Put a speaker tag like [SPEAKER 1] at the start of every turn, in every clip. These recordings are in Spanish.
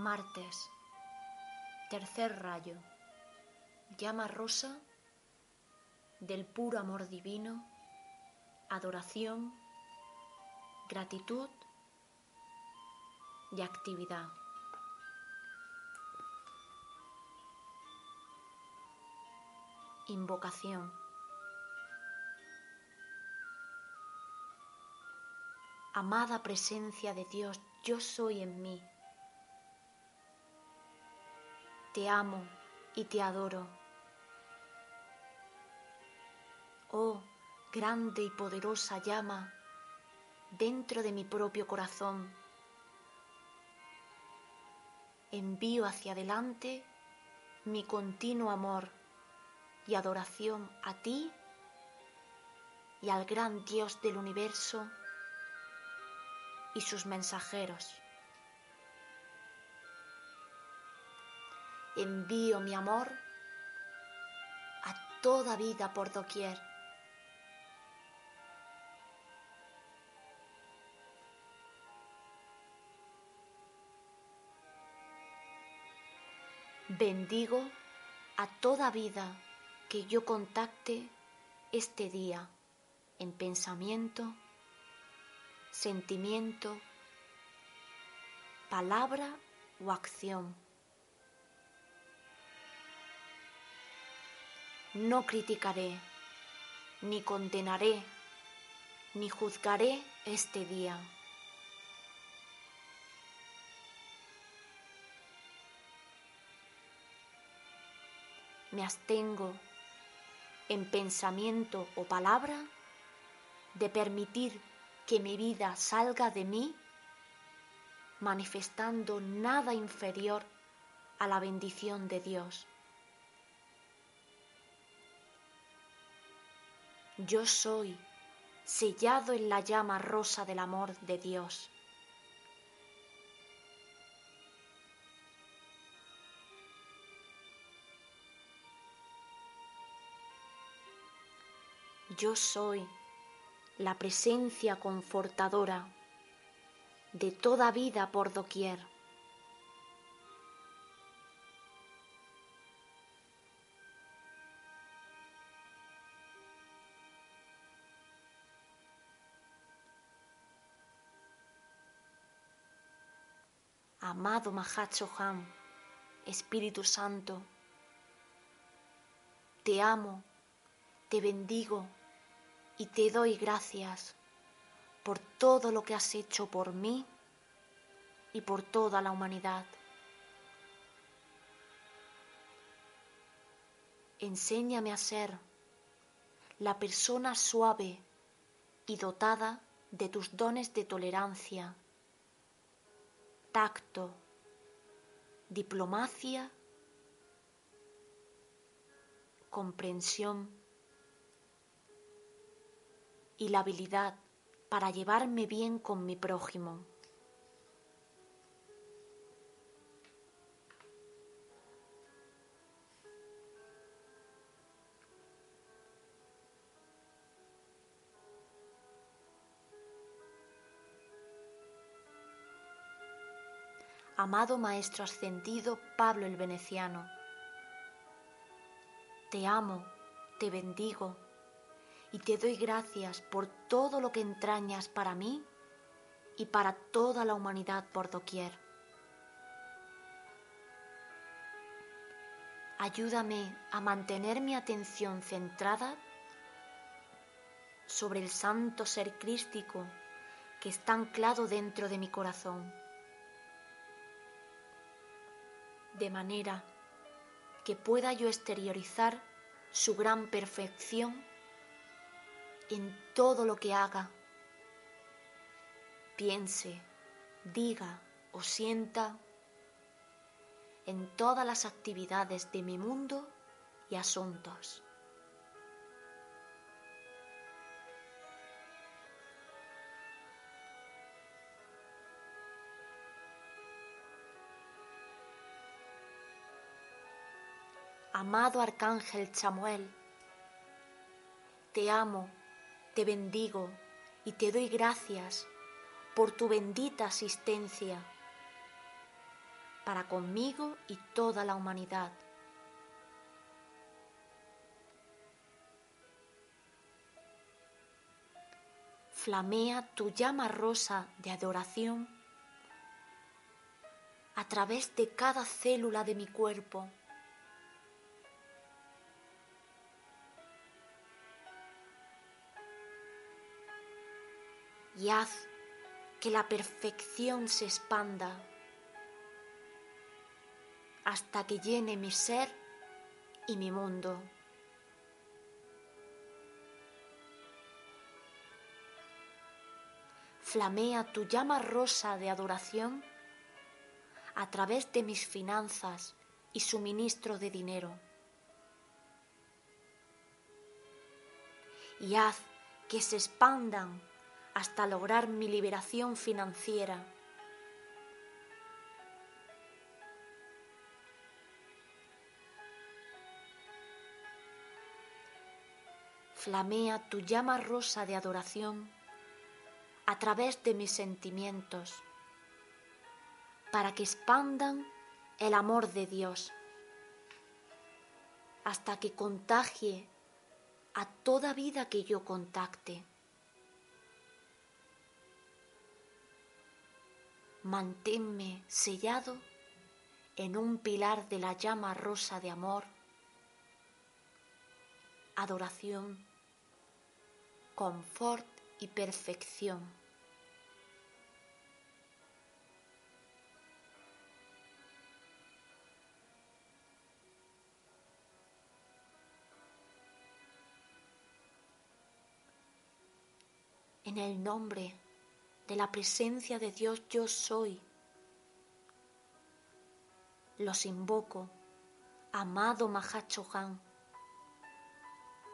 [SPEAKER 1] Martes. Tercer rayo. Llama rosa del puro amor divino, adoración, gratitud y actividad. Invocación. Amada presencia de Dios, yo soy en mí. Te amo y te adoro. Oh, grande y poderosa llama dentro de mi propio corazón. Envío hacia adelante mi continuo amor y adoración a ti y al gran Dios del universo y sus mensajeros. Envío mi amor a toda vida por doquier. Bendigo a toda vida que yo contacte este día en pensamiento, sentimiento, palabra o acción. No criticaré, ni condenaré, ni juzgaré este día. Me abstengo en pensamiento o palabra de permitir que mi vida salga de mí manifestando nada inferior a la bendición de Dios. Yo soy sellado en la llama rosa del amor de Dios. Yo soy la presencia confortadora de toda vida por doquier. Amado Mahachohan, Espíritu Santo, te amo, te bendigo y te doy gracias por todo lo que has hecho por mí y por toda la humanidad. Enséñame a ser la persona suave y dotada de tus dones de tolerancia, tacto, diplomacia, comprensión y la habilidad para llevarme bien con mi prójimo. Amado Maestro Ascendido Pablo el Veneciano, te amo, te bendigo y te doy gracias por todo lo que entrañas para mí y para toda la humanidad por doquier. Ayúdame a mantener mi atención centrada sobre el santo ser crístico que está anclado dentro de mi corazón, de manera que pueda yo exteriorizar su gran perfección en todo lo que haga, piense, diga o sienta, en todas las actividades de mi mundo y asuntos. Amado Arcángel Chamuel, te amo te bendigo y te doy gracias por tu bendita asistencia para conmigo y toda la humanidad. Flamea tu llama rosa de adoración a través de cada célula de mi cuerpo. Y haz que la perfección se expanda hasta que llene mi ser y mi mundo. Flamea tu llama rosa de adoración a través de mis finanzas y suministro de dinero. Y haz que se expandan hasta lograr mi liberación financiera. Flamea tu llama rosa de adoración a través de mis sentimientos, para que expandan el amor de Dios, hasta que contagie a toda vida que yo contacte. Manténme sellado en un pilar de la llama rosa de amor, adoración, confort y perfección. en el nombre de la presencia de Dios yo soy. Los invoco, amado Mahachohan,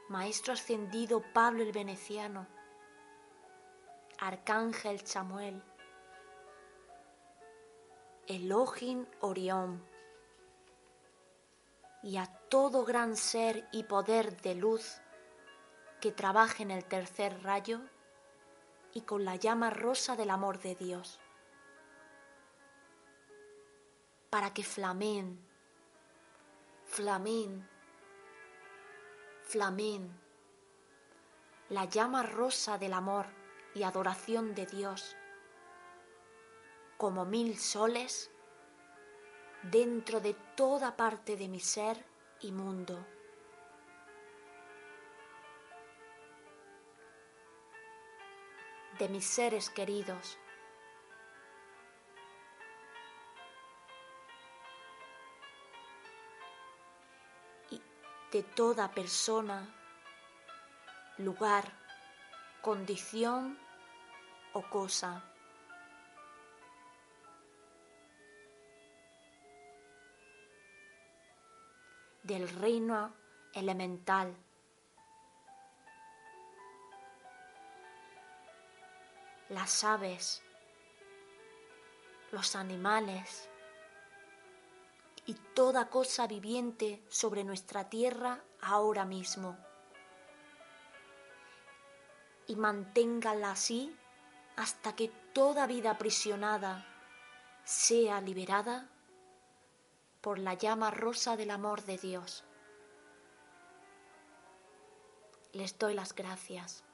[SPEAKER 1] Maestro ascendido Pablo el Veneciano, Arcángel Samuel, Elohim Orión, y a todo gran ser y poder de luz que trabaje en el tercer rayo y con la llama rosa del amor de Dios, para que flameen, flameen, flameen la llama rosa del amor y adoración de Dios, como mil soles dentro de toda parte de mi ser y mundo. De mis seres queridos. Y de toda persona, lugar, condición o cosa. del reino elemental las aves, los animales y toda cosa viviente sobre nuestra tierra ahora mismo. Y manténgala así hasta que toda vida aprisionada sea liberada por la llama rosa del amor de Dios. Les doy las gracias.